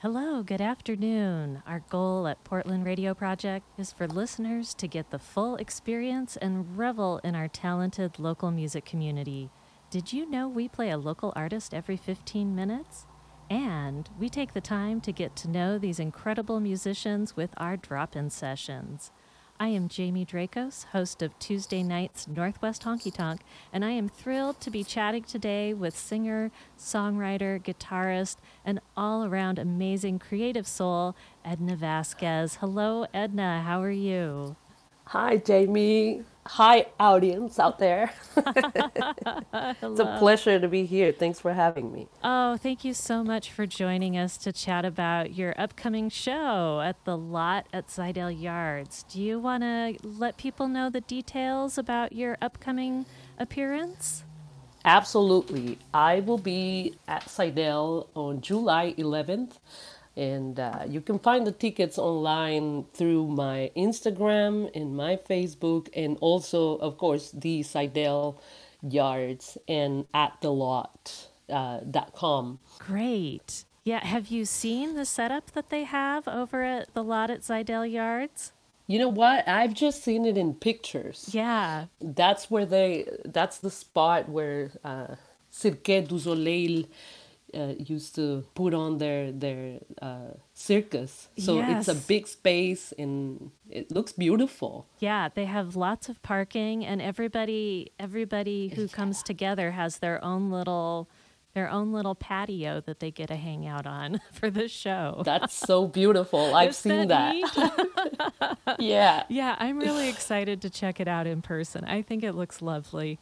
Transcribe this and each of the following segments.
Hello, good afternoon. Our goal at Portland Radio Project is for listeners to get the full experience and revel in our talented local music community. Did you know we play a local artist every 15 minutes? And we take the time to get to know these incredible musicians with our drop in sessions. I am Jamie Dracos, host of Tuesday night's Northwest Honky Tonk, and I am thrilled to be chatting today with singer, songwriter, guitarist, and all around amazing creative soul, Edna Vazquez. Hello, Edna. How are you? Hi, Jamie. Hi, audience out there. it's a pleasure to be here. Thanks for having me. Oh, thank you so much for joining us to chat about your upcoming show at the lot at Zidell Yards. Do you want to let people know the details about your upcoming appearance? Absolutely. I will be at Zidell on July 11th and uh, you can find the tickets online through my Instagram and my Facebook, and also, of course, the Zidell Yards and at the lot. Uh, dot com. Great. Yeah. Have you seen the setup that they have over at the lot at Zidell Yards? You know what? I've just seen it in pictures. Yeah. That's where they, that's the spot where uh, Cirque du Soleil uh, used to put on their their uh, circus. So yes. it's a big space and it looks beautiful. Yeah, they have lots of parking and everybody everybody who comes together has their own little their own little patio that they get to hang out on for the show. That's so beautiful. I've seen that. that. yeah. Yeah, I'm really excited to check it out in person. I think it looks lovely.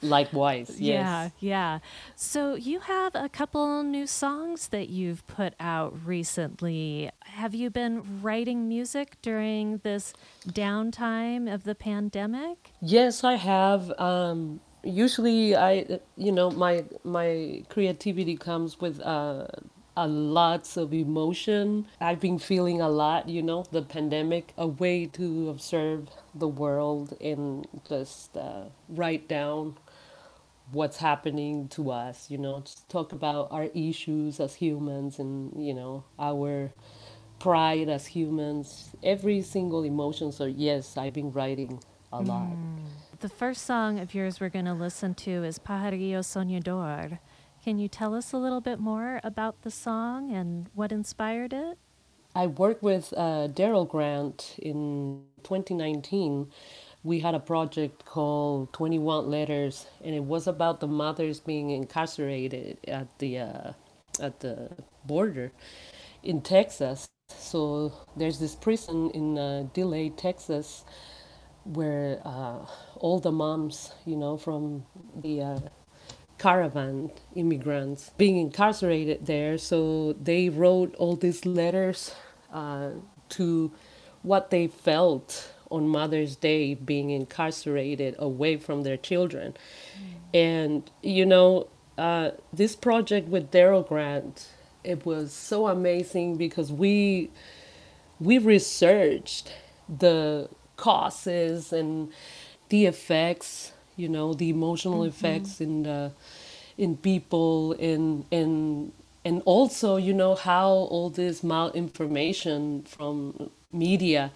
Likewise. Yes. Yeah, yeah. So you have a couple new songs that you've put out recently. Have you been writing music during this downtime of the pandemic? Yes, I have. Um, usually I you know my my creativity comes with uh, a lots of emotion. I've been feeling a lot, you know, the pandemic, a way to observe the world and just uh, write down what's happening to us, you know, just talk about our issues as humans and, you know, our pride as humans, every single emotion. So, yes, I've been writing a lot. Mm. The first song of yours we're going to listen to is Pajarillo Soñador. Can you tell us a little bit more about the song and what inspired it? I worked with uh, Darrell Grant in 2019. We had a project called 21 Letters, and it was about the mothers being incarcerated at the uh, at the border in Texas. So there's this prison in uh, Dilley, Texas, where uh, all the moms, you know, from the uh, caravan immigrants being incarcerated there. So they wrote all these letters uh, to what they felt on Mother's Day being incarcerated away from their children. Mm. And, you know, uh, this project with Darrell Grant, it was so amazing because we we researched the causes and the effects you know the emotional mm-hmm. effects in the in people and and and also you know how all this malinformation from media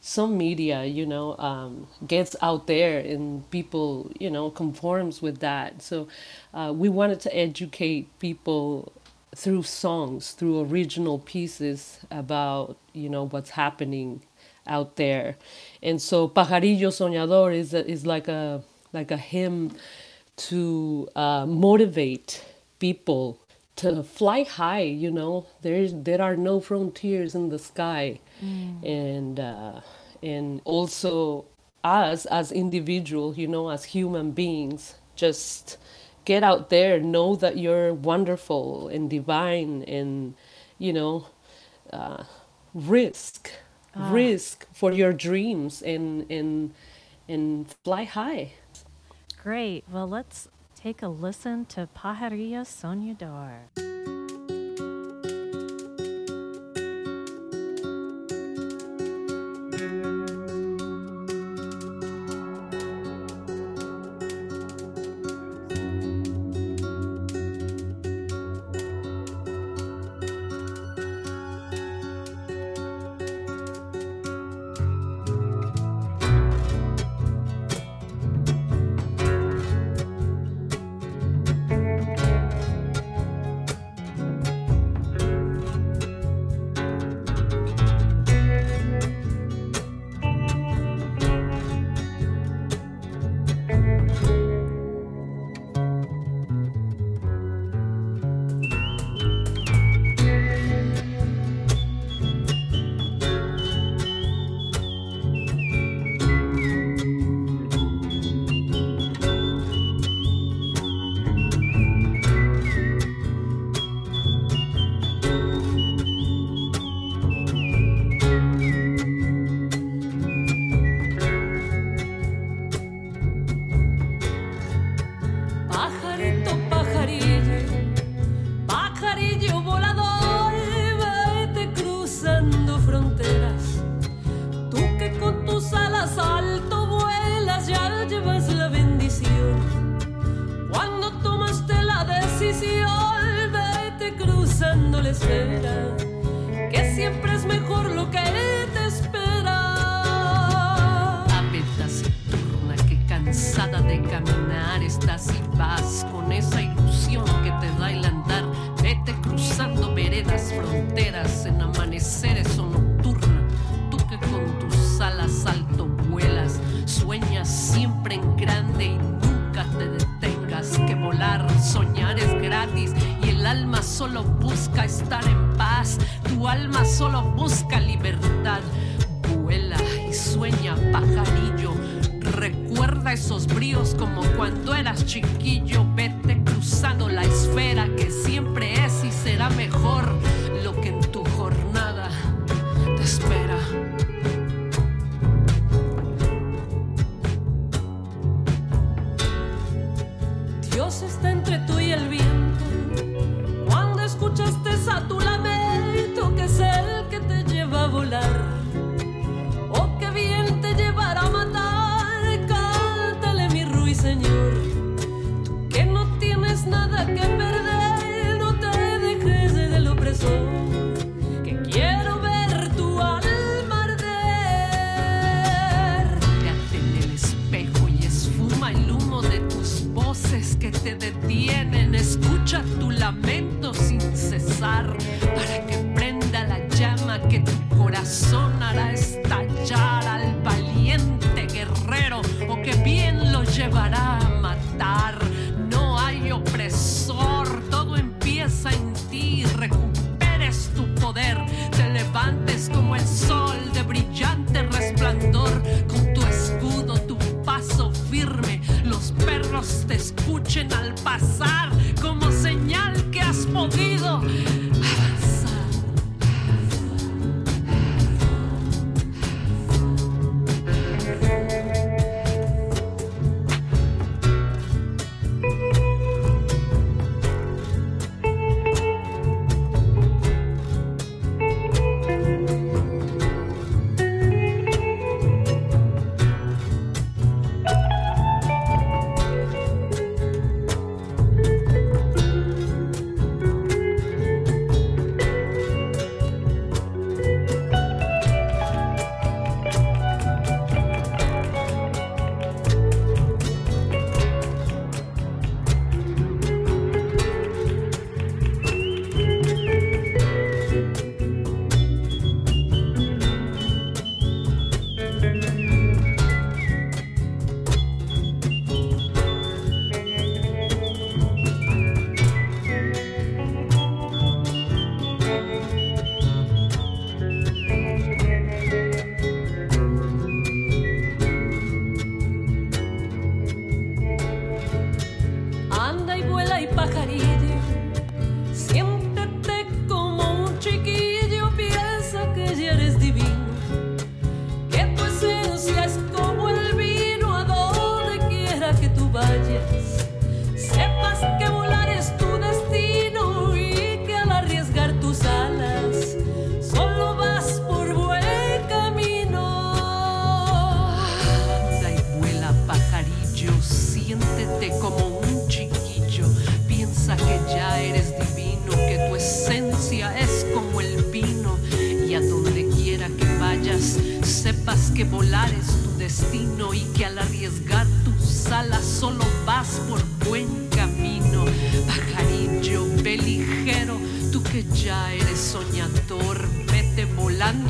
some media you know um, gets out there and people you know conforms with that so uh, we wanted to educate people through songs through original pieces about you know what's happening out there. And so Pajarillo Soñador is a, is like a like a hymn to uh, motivate people to fly high. You know, there's there are no frontiers in the sky, mm. and uh, and also us as individuals, you know, as human beings, just get out there, know that you're wonderful and divine, and you know, uh, risk ah. risk for your dreams and and and fly high. Great. Well, let's take a listen to Pajarillo Soñador. esos bríos como cuando eras chiquillo, vete cruzando la esfera que siempre es y será mejor. Welcome.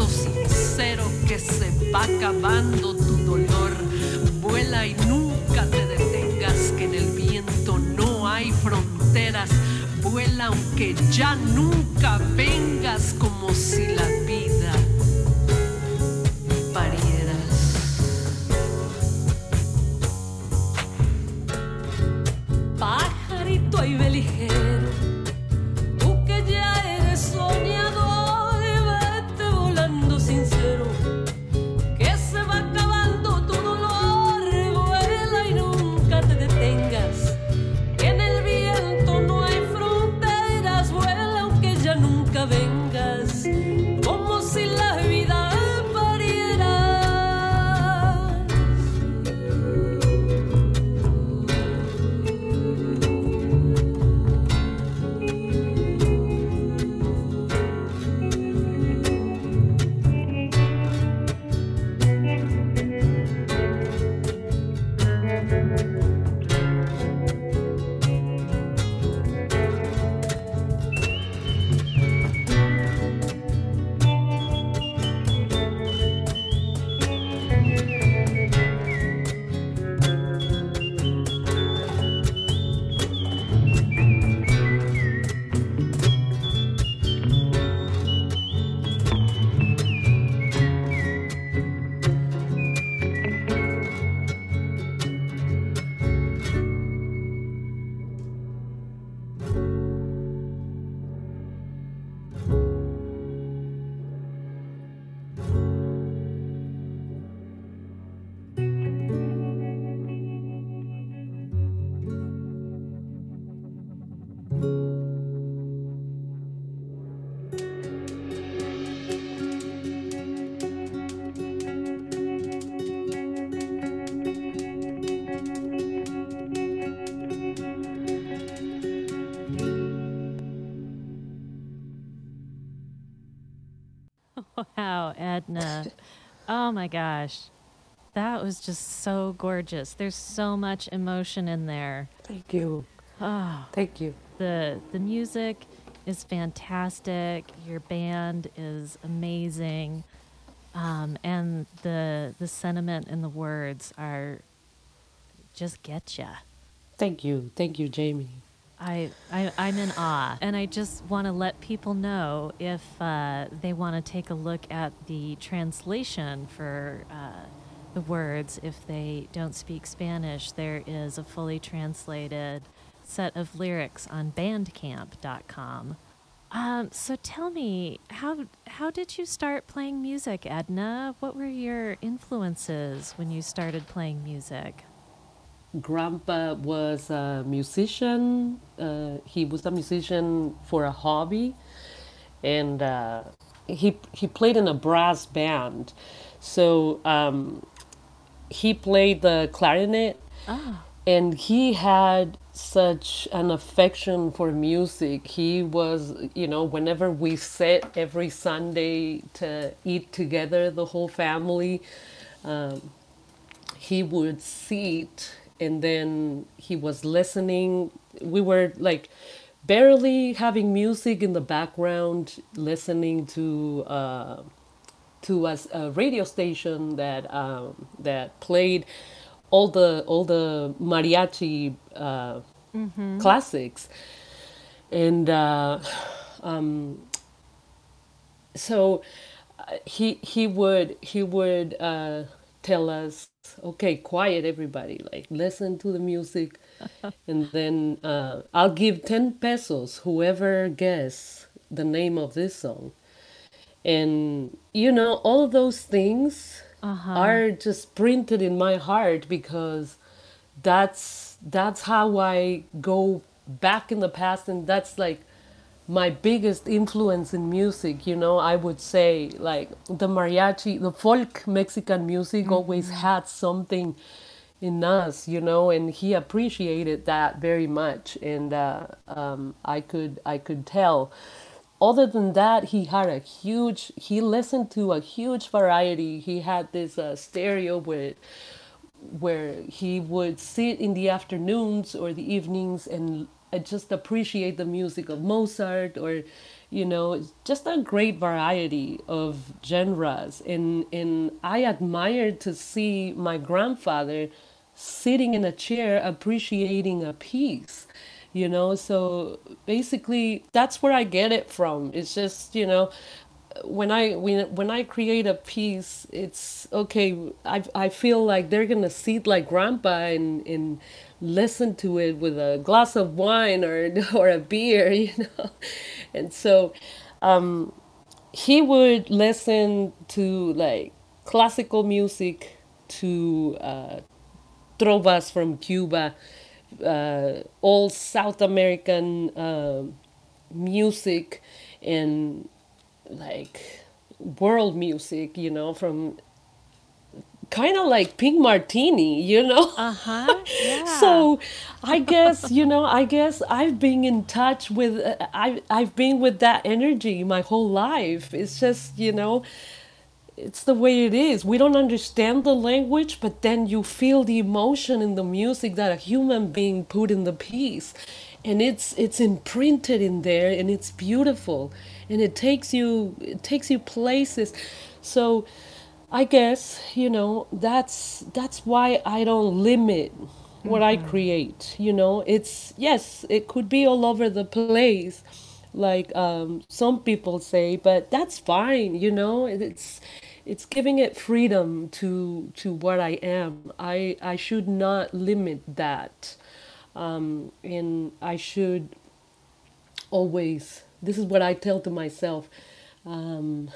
sincero que se va acabando tu dolor. Vuela y nunca te detengas, que en el viento no hay fronteras. Vuela aunque ya nunca vengas como si la vida Edna. Oh my gosh. That was just so gorgeous. There's so much emotion in there. Thank you. Oh, Thank you. the the music is fantastic. Your band is amazing. Um, and the the sentiment and the words are just get ya. Thank you. Thank you, Jamie. I, I I'm in awe, and I just want to let people know if uh, they want to take a look at the translation for uh, the words. If they don't speak Spanish, there is a fully translated set of lyrics on Bandcamp.com. Um, so tell me, how how did you start playing music, Edna? What were your influences when you started playing music? Grandpa was a musician. Uh, he was a musician for a hobby, and uh, he he played in a brass band. So um, he played the clarinet, Ah, and he had such an affection for music. He was, you know, whenever we sat every Sunday to eat together, the whole family, um, he would sit and then he was listening. We were like barely having music in the background, listening to. Uh, to a, a radio station that um, that played all the all the mariachi uh, classics, and uh, so uh, he he would he would uh, tell us, okay, quiet, everybody, like listen to the music, and then uh, I'll give ten pesos whoever guess the name of this song. And you know all of those things Uh-huh. are just printed in my heart because that's that's how I go back in the past. And that's like my biggest influence in music you know I would say like the mariachi the folk Mexican music always had something in us you know and he appreciated that very much. And uh, um, I could I could tell. Other than that he had a huge he listened to a huge variety. He had this uh, stereo with where he would sit in the afternoons or the evenings and just appreciate the music of Mozart or you know just a great variety of genres and and I admired to see my grandfather sitting in a chair appreciating a piece you know so basically that's where I get it from it's just you know when I when when I create a piece, it's okay. I I feel like they're gonna sit like grandpa and and listen to it with a glass of wine or or a beer, you know, and so um, he would listen to like classical music, to uh, trovas from Cuba, uh, all South American um music, and like world music, you know, from kind of like Pink Martini, you know? Uh huh. Yeah. So I guess, you know, I guess I've been in touch with uh, I I've been with that energy my whole life. It's just, you know, it's the way it is. We don't understand the language, but then you feel the emotion in the music that a human being put in the piece. And it's it's imprinted in there and it's beautiful. And it takes you it takes you places. So I guess, you know, that's that's why I don't limit what I create, you know. It's yes, it could be all over the place like um, some people say, but that's fine, you know. It's it's giving it freedom to to what I am. I I should not limit that, um, and I should always. This is what I tell to myself. Um,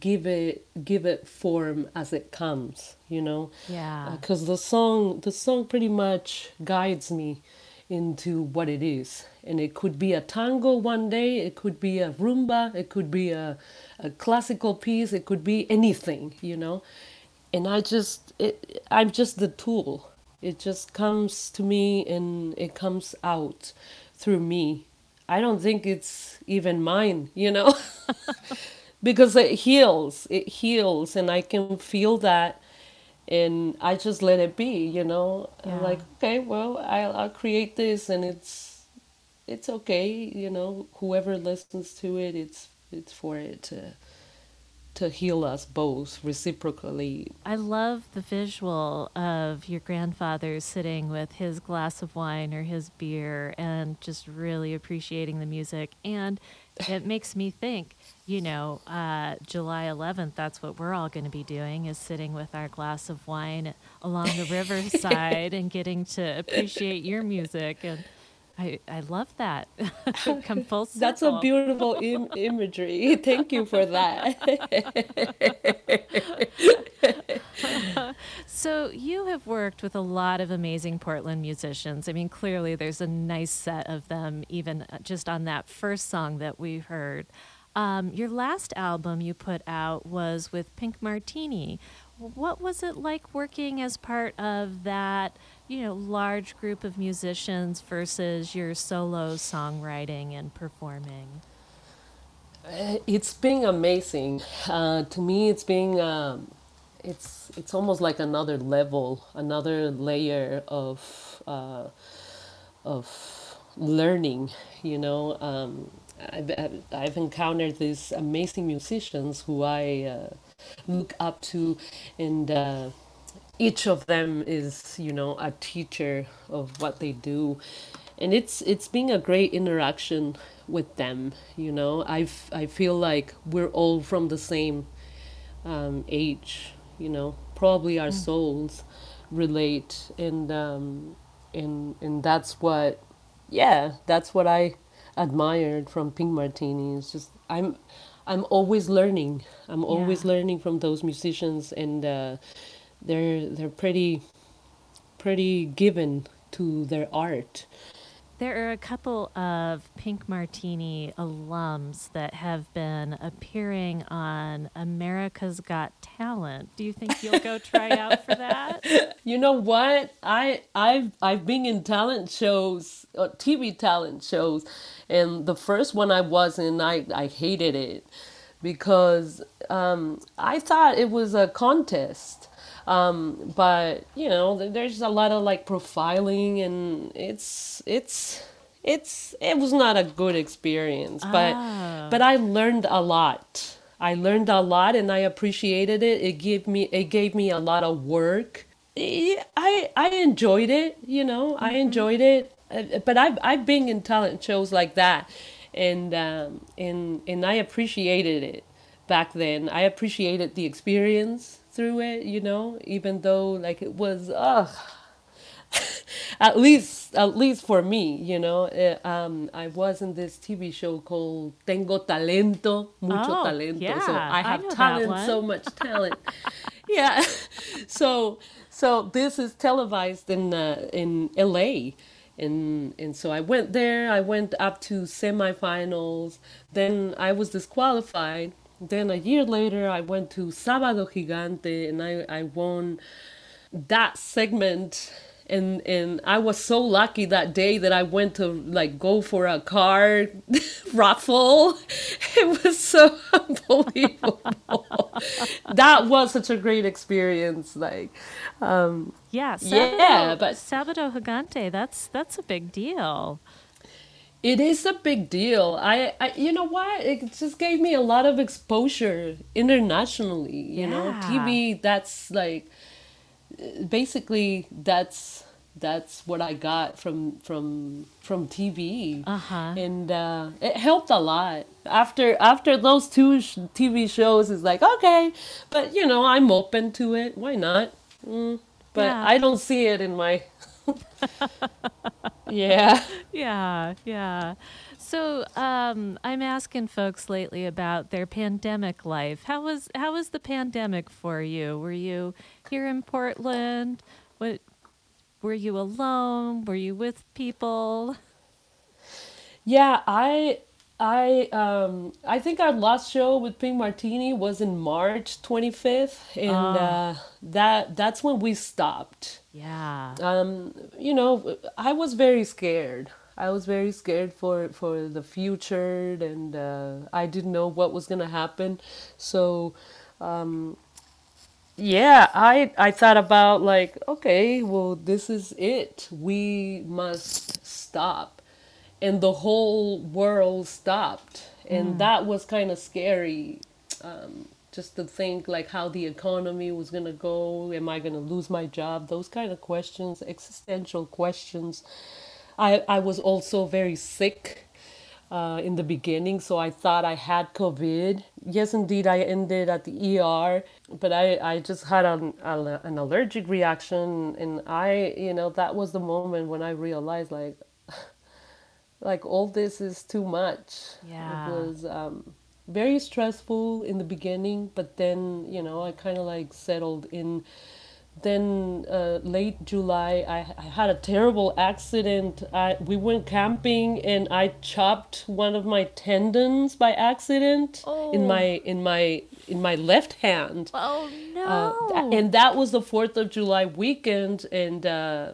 give it give it form as it comes you know? Yeah. Uh, because the song the song pretty much guides me into what it is. And it could be a tango one day it could be a rumba it could be a, a classical piece it could be anything you know? And i just it, i'm just the tool. It just comes to me and it comes out through me. I don't think it's even mine you know because it heals it heals and i can feel that and i just let it be you know Yeah. i'm like okay well I'll, I'll create this and it's it's okay you know whoever listens to it it's it's for it to to heal us both reciprocally I love the visual of your grandfather sitting with his glass of wine or his beer and just really appreciating the music. And it makes me think, you know, uh, July 11th, that's what we're all going to be doing is sitting with our glass of wine along the riverside and getting to appreciate your music. And I, I love that. Come full circle. that's a beautiful Im- imagery thank you for that So you have worked with a lot of amazing Portland musicians. I mean, clearly there's a nice set of them, even uh, just on that first song that we heard. Um, your last album you put out was with Pink Martini. What was it like working as part of that, you know, large group of musicians versus your solo songwriting and performing? Uh, It's been amazing. Uh, to me, it's been um, it's it's almost like another level, another layer of uh, of learning. You know, um, I've I've I've encountered these amazing musicians who I uh, look up to, and uh, each of them is you know a teacher of what they do. And it's it's been a great interaction with them you know. I i feel like we're all from the same um, age you know. Probably our souls relate and um, and and that's what yeah that's what i admired from pink martini. It's just i'm i'm always learning. I'm always Yeah. learning from those musicians and uh, they're they're pretty pretty given to their art There are a couple of Pink Martini alums that have been appearing on America's Got Talent. Do you think you'll go try out for that? You know what? I I've I've been in talent shows, uh, TV talent shows, and the first one I was in, I I hated it because um, I thought it was a contest. Um, but you know, there's a lot of like profiling, and it's it's it's it was not a good experience. But Ah. but I learned a lot. I learned a lot, and I appreciated it. It gave me it gave me a lot of work. I I enjoyed it. You know, I enjoyed it. Uh, But I've I've been in talent shows like that, and um, and and I appreciated it back then. I appreciated the experience through it. You know, even though like it was ugh at least at least for me you know uh, um i was in this tv show called tengo talento mucho Oh, talento. So yeah, i I have that talent so much talent. Yeah. So so this is televised in uh, in la and and so i went there. I went up to semifinals. Then i was disqualified then a year later i went to sábado gigante and i i won that segment and and I was so lucky that day that I went to like go for a car raffle. It was so unbelievable. that was such a great experience. Like, um, Yeah, Yeah, but- Sábado Gigante, that's that's a big deal. It is a big deal. I, I, you know what? It just gave me a lot of exposure internationally. You know, TV. That's like basically that's that's what I got from from from TV, Uh-huh. and uh, it helped a lot. After after those two sh- TV shows, it's like okay, but you know I'm open to it. Why not? Mm, but Yeah. I don't see it in my. yeah. Yeah, yeah. So um, I'm asking folks lately about their pandemic life. How was how was the pandemic for you? Were you here in Portland? What were you alone? Were you with people? Yeah, I I um I think our last show with Pink Martini was in March 25th and uh that that's when we stopped. Yeah. Um you know, I was very scared. I was very scared for for the future, and uh, I didn't know what was gonna happen. So, um, yeah, I I thought about like, okay, well, this is it. We must stop, and the whole world stopped, and that was kind of scary. Um, just to think like how the economy was gonna go. Am I gonna lose my job? Those kind of questions, existential questions. I I was also very sick uh, in the beginning, so I thought I had COVID. Yes, indeed, I ended at the ER, but I, I just had an, an allergic reaction, and I, you know, that was the moment when I realized, like, like all this is too much. Yeah. It was um, very stressful in the beginning, but then, you know, I kind of like settled in then uh, late July, I, I had a terrible accident. I, we went camping and I chopped one of my tendons by accident in my in my in my left hand. Oh Uh, no. th- and that was the Fourth of July weekend, and uh,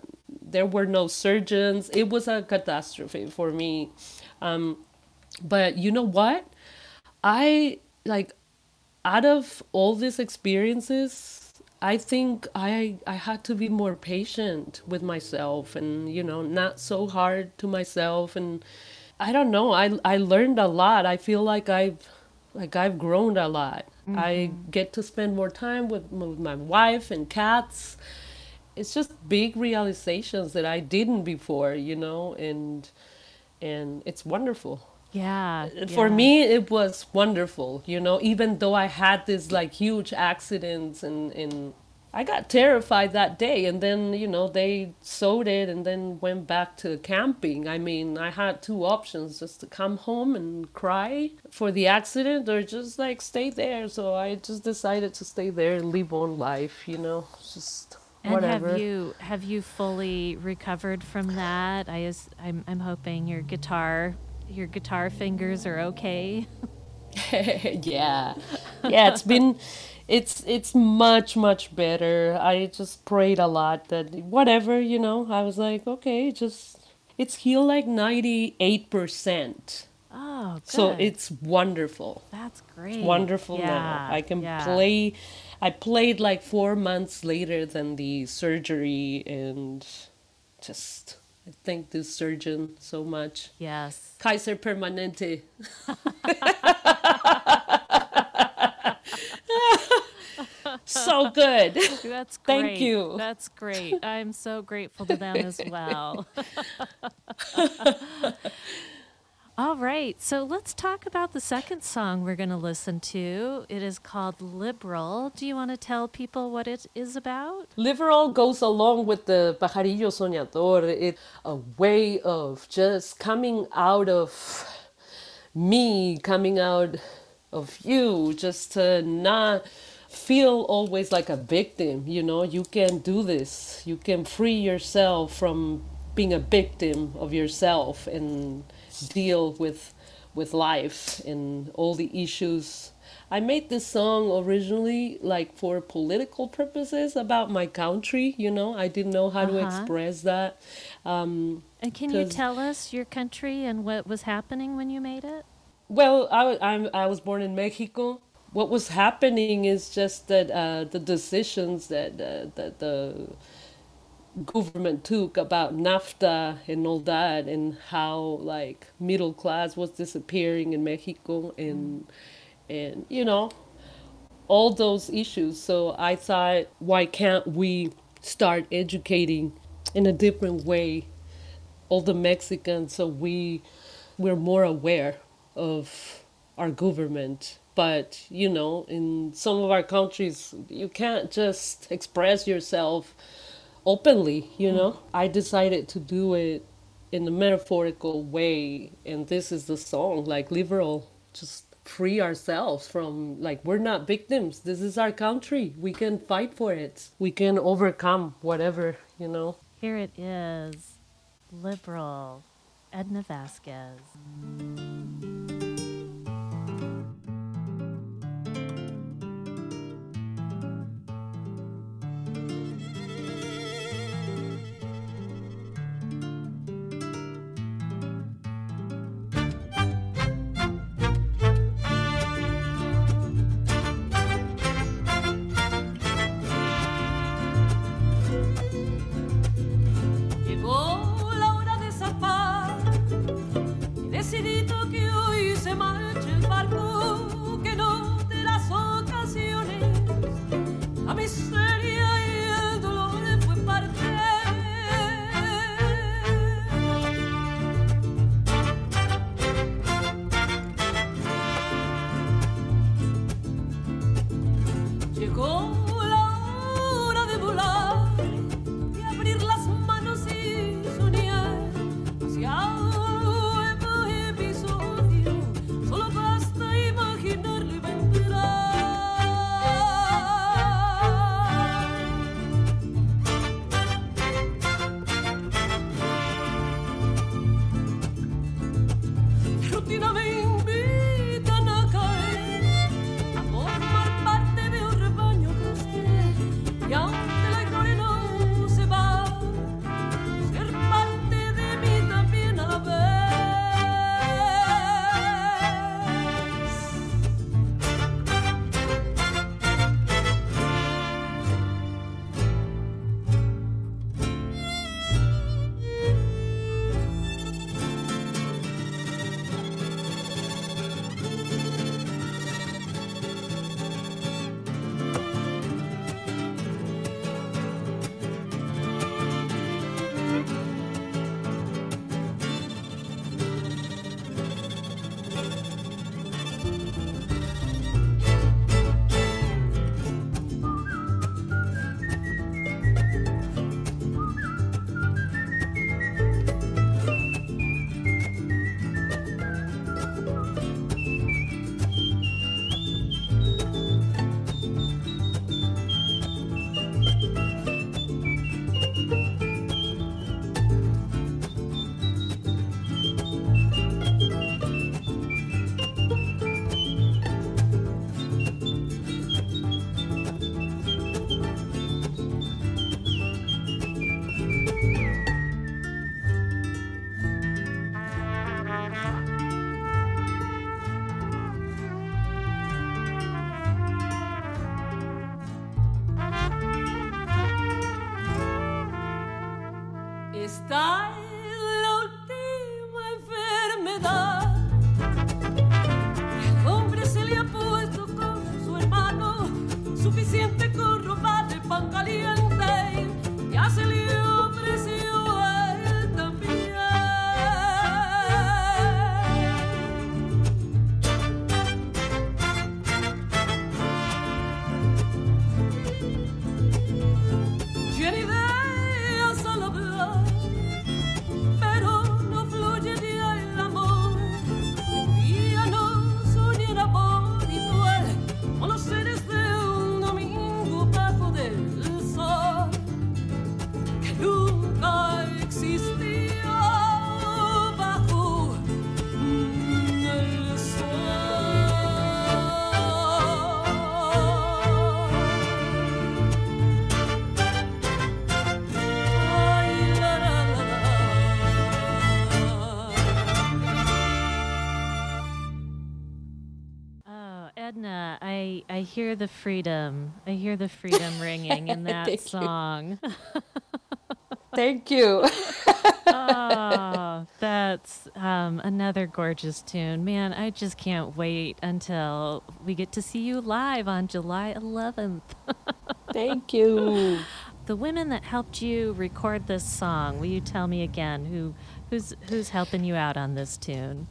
there were no surgeons. It was a catastrophe for me. Um, but you know what? I like out of all these experiences, I think I I had to be more patient with myself and you know not so hard to myself and I don't know I I learned a lot. I feel like I've like I've grown a lot. I get to spend more time with with my wife and cats. It's just big realizations that I didn't before, you know, and and it's wonderful yeah. for yeah. me it was wonderful you know even though i had this like huge accidents and and i got terrified that day and then you know they sewed it and then went back to camping i mean i had two options just to come home and cry for the accident or just like stay there so i just decided to stay there and live on life you know just And whatever have you have you fully recovered from that? I is I'm I'm hoping your guitar your guitar fingers are okay. yeah yeah it's been it's it's much much better i just prayed a lot that whatever you know i was like okay just it's healed like 98% Oh, good. so it's wonderful that's great. wonderful now i can yeah. play i played like four months later than the surgery and just i thank this surgeon so much Yes. kaiser permanente so good That's great. Thank you. That's great. I'm so grateful to them as well. All right, so let's talk about the second song we're going to listen to. It is called Liberal. Do you want to tell people what it is about? Liberal goes along with the pajarillo soñador. It's a way of just coming out of me, coming out of you, just to not feel always like a victim. You know, you can do this. You can free yourself from being a victim of yourself and deal with with life and all the issues I made this song originally like for political purposes about my country, you know. I didn't know how to Uh-huh. express that. Um, And can you tell us your country and what was happening when you made it? well, I, I'm, I was born in Mexico. What was happening is just that uh, the decisions that, uh, that the government took about NAFTA and all that, and how like middle class was disappearing in Mexico, and and you know all those issues. So I thought, why can't we start educating in a different way all the Mexicans so we we're more aware of our government. But you know, in some of our countries, you can't just express yourself openly. You mm. know, I decided to do it in a metaphorical way, and this is the song, like liberal, just free ourselves from like we're not victims. This is our country. We can fight for it. We can overcome whatever. You know. Here it is Liberal, Edna Vazquez. Hear the freedom. I hear the freedom ringing in that song. Thank you. oh, that's um, another gorgeous tune. Man, I just can't wait until we get to see you live on July 11th. Thank you. The women that helped you record this song, will you tell me again who who's who's helping you out on this tune?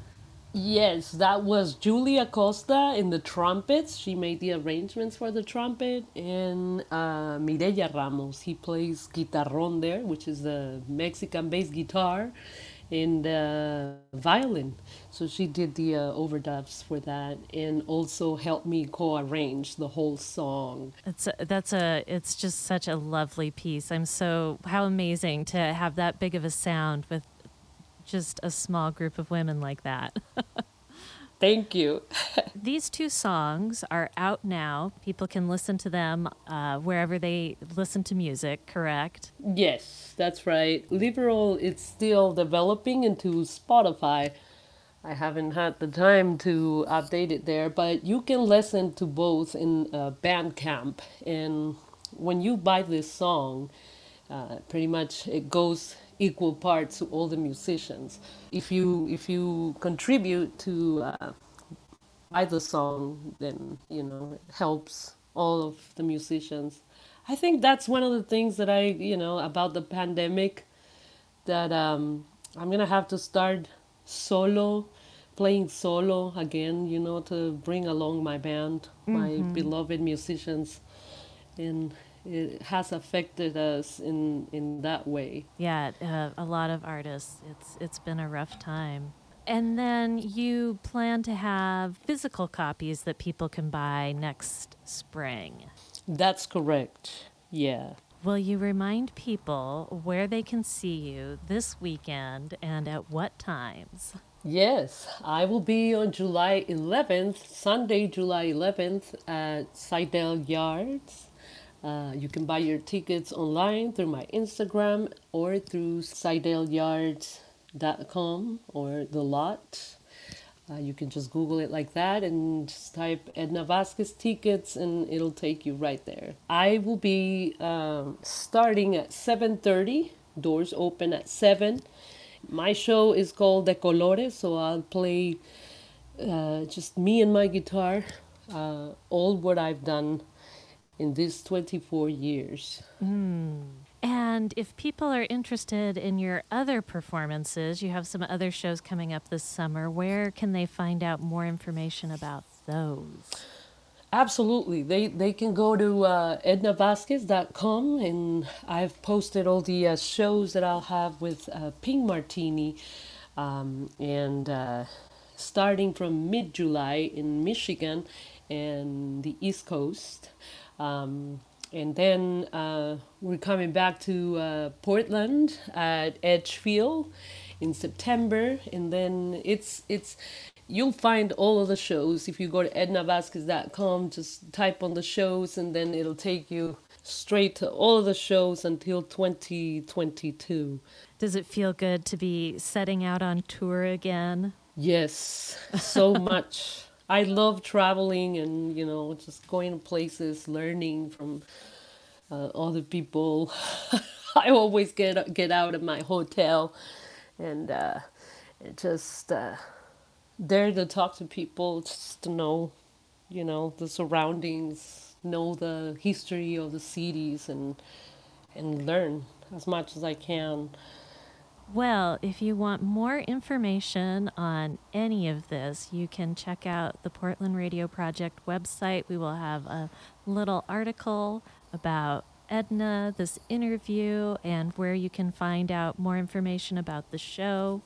Yes, that was Julia Costa in the trumpets. She made the arrangements for the trumpet, and uh, Mireya Ramos. He plays guitarrón there, which is the Mexican bass guitar, and uh, violin. So she did the uh, overdubs for that, and also helped me co-arrange the whole song. It's a, that's a it's just such a lovely piece. I'm so how amazing to have that big of a sound with just a small group of women like that. Thank you. These two songs are out now. People can listen to them uh, wherever they listen to music, correct? Yes, that's right. Liberal, it's still developing into Spotify. I haven't had the time to update it there, but you can listen to both in uh, Bandcamp. And when you buy this song, uh, pretty much it goes equal parts to all the musicians. If you if you contribute to uh, the song, then you know it helps all of the musicians. I think that's one of the things that I you know about the pandemic that um, I'm gonna have to start solo playing solo again you know to bring along my band my beloved musicians and it has affected us in in that way Yeah, uh, a lot of artists. It's it's been a rough time. And then you plan to have physical copies that people can buy next spring. that's correct yeah Will you remind people where they can see you this weekend and at what times? Yes, I will be on July 11th, Sunday, July 11th at Zidell Yards. Uh, you can buy your tickets online through my Instagram or through zidellyards.com or the lot. Uh, you can just Google it like that and just type Edna Vazquez tickets and it'll take you right there. I will be um, starting at 7.30. Doors open at 7. My show is called De Colores, so I'll play uh, just me and my guitar, uh, all what I've done in these 24 years. And if people are interested in your other performances, you have some other shows coming up this summer. Where can they find out more information about those? Absolutely. They they can go to uh, ednavasquez.com and I've posted all the uh, shows that I'll have with uh, Pink Martini um, and uh, starting from mid July in Michigan and the East Coast. Um, and then uh, we're coming back to uh, Portland at Edgefield in September, and then it's it's you'll find all of the shows if you go to ednavasquez.com. Just type on the shows, and then it'll take you straight to all of the shows until 2022. Does it feel good to be setting out on tour again? Yes, so much. I love traveling and you know just going to places, learning from uh, other people. I always get get out of my hotel and uh, just uh, there to talk to people, just to know, you know, the surroundings, know the history of the cities, and and learn as much as I can. Well, if you want more information on any of this, you can check out the Portland Radio Project website. We will have a little article about Edna, this interview, and where you can find out more information about the show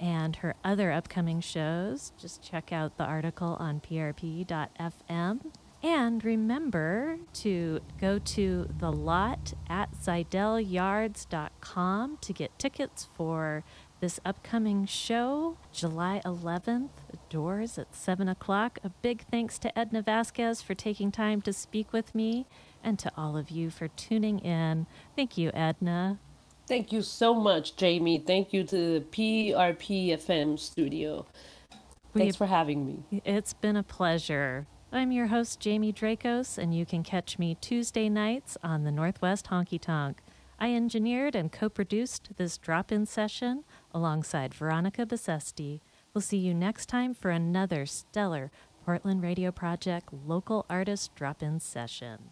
and her other upcoming shows. Just check out the article on prp.fm. And remember to go to the lot at ZidellYards.com to get tickets for this upcoming show, July 11th, doors at 7 o'clock. A big thanks to Edna Vazquez for taking time to speak with me and to all of you for tuning in. Thank you, Edna. Thank you so much, Jamie. Thank you to the PRP FM studio. We- Thanks for having me. It's been a pleasure. I'm your host, Jamie Dracos, and you can catch me Tuesday nights on the Northwest Honky Tonk. I engineered and co produced this drop in session alongside Veronica Besesti. We'll see you next time for another stellar Portland Radio Project local artist drop in session.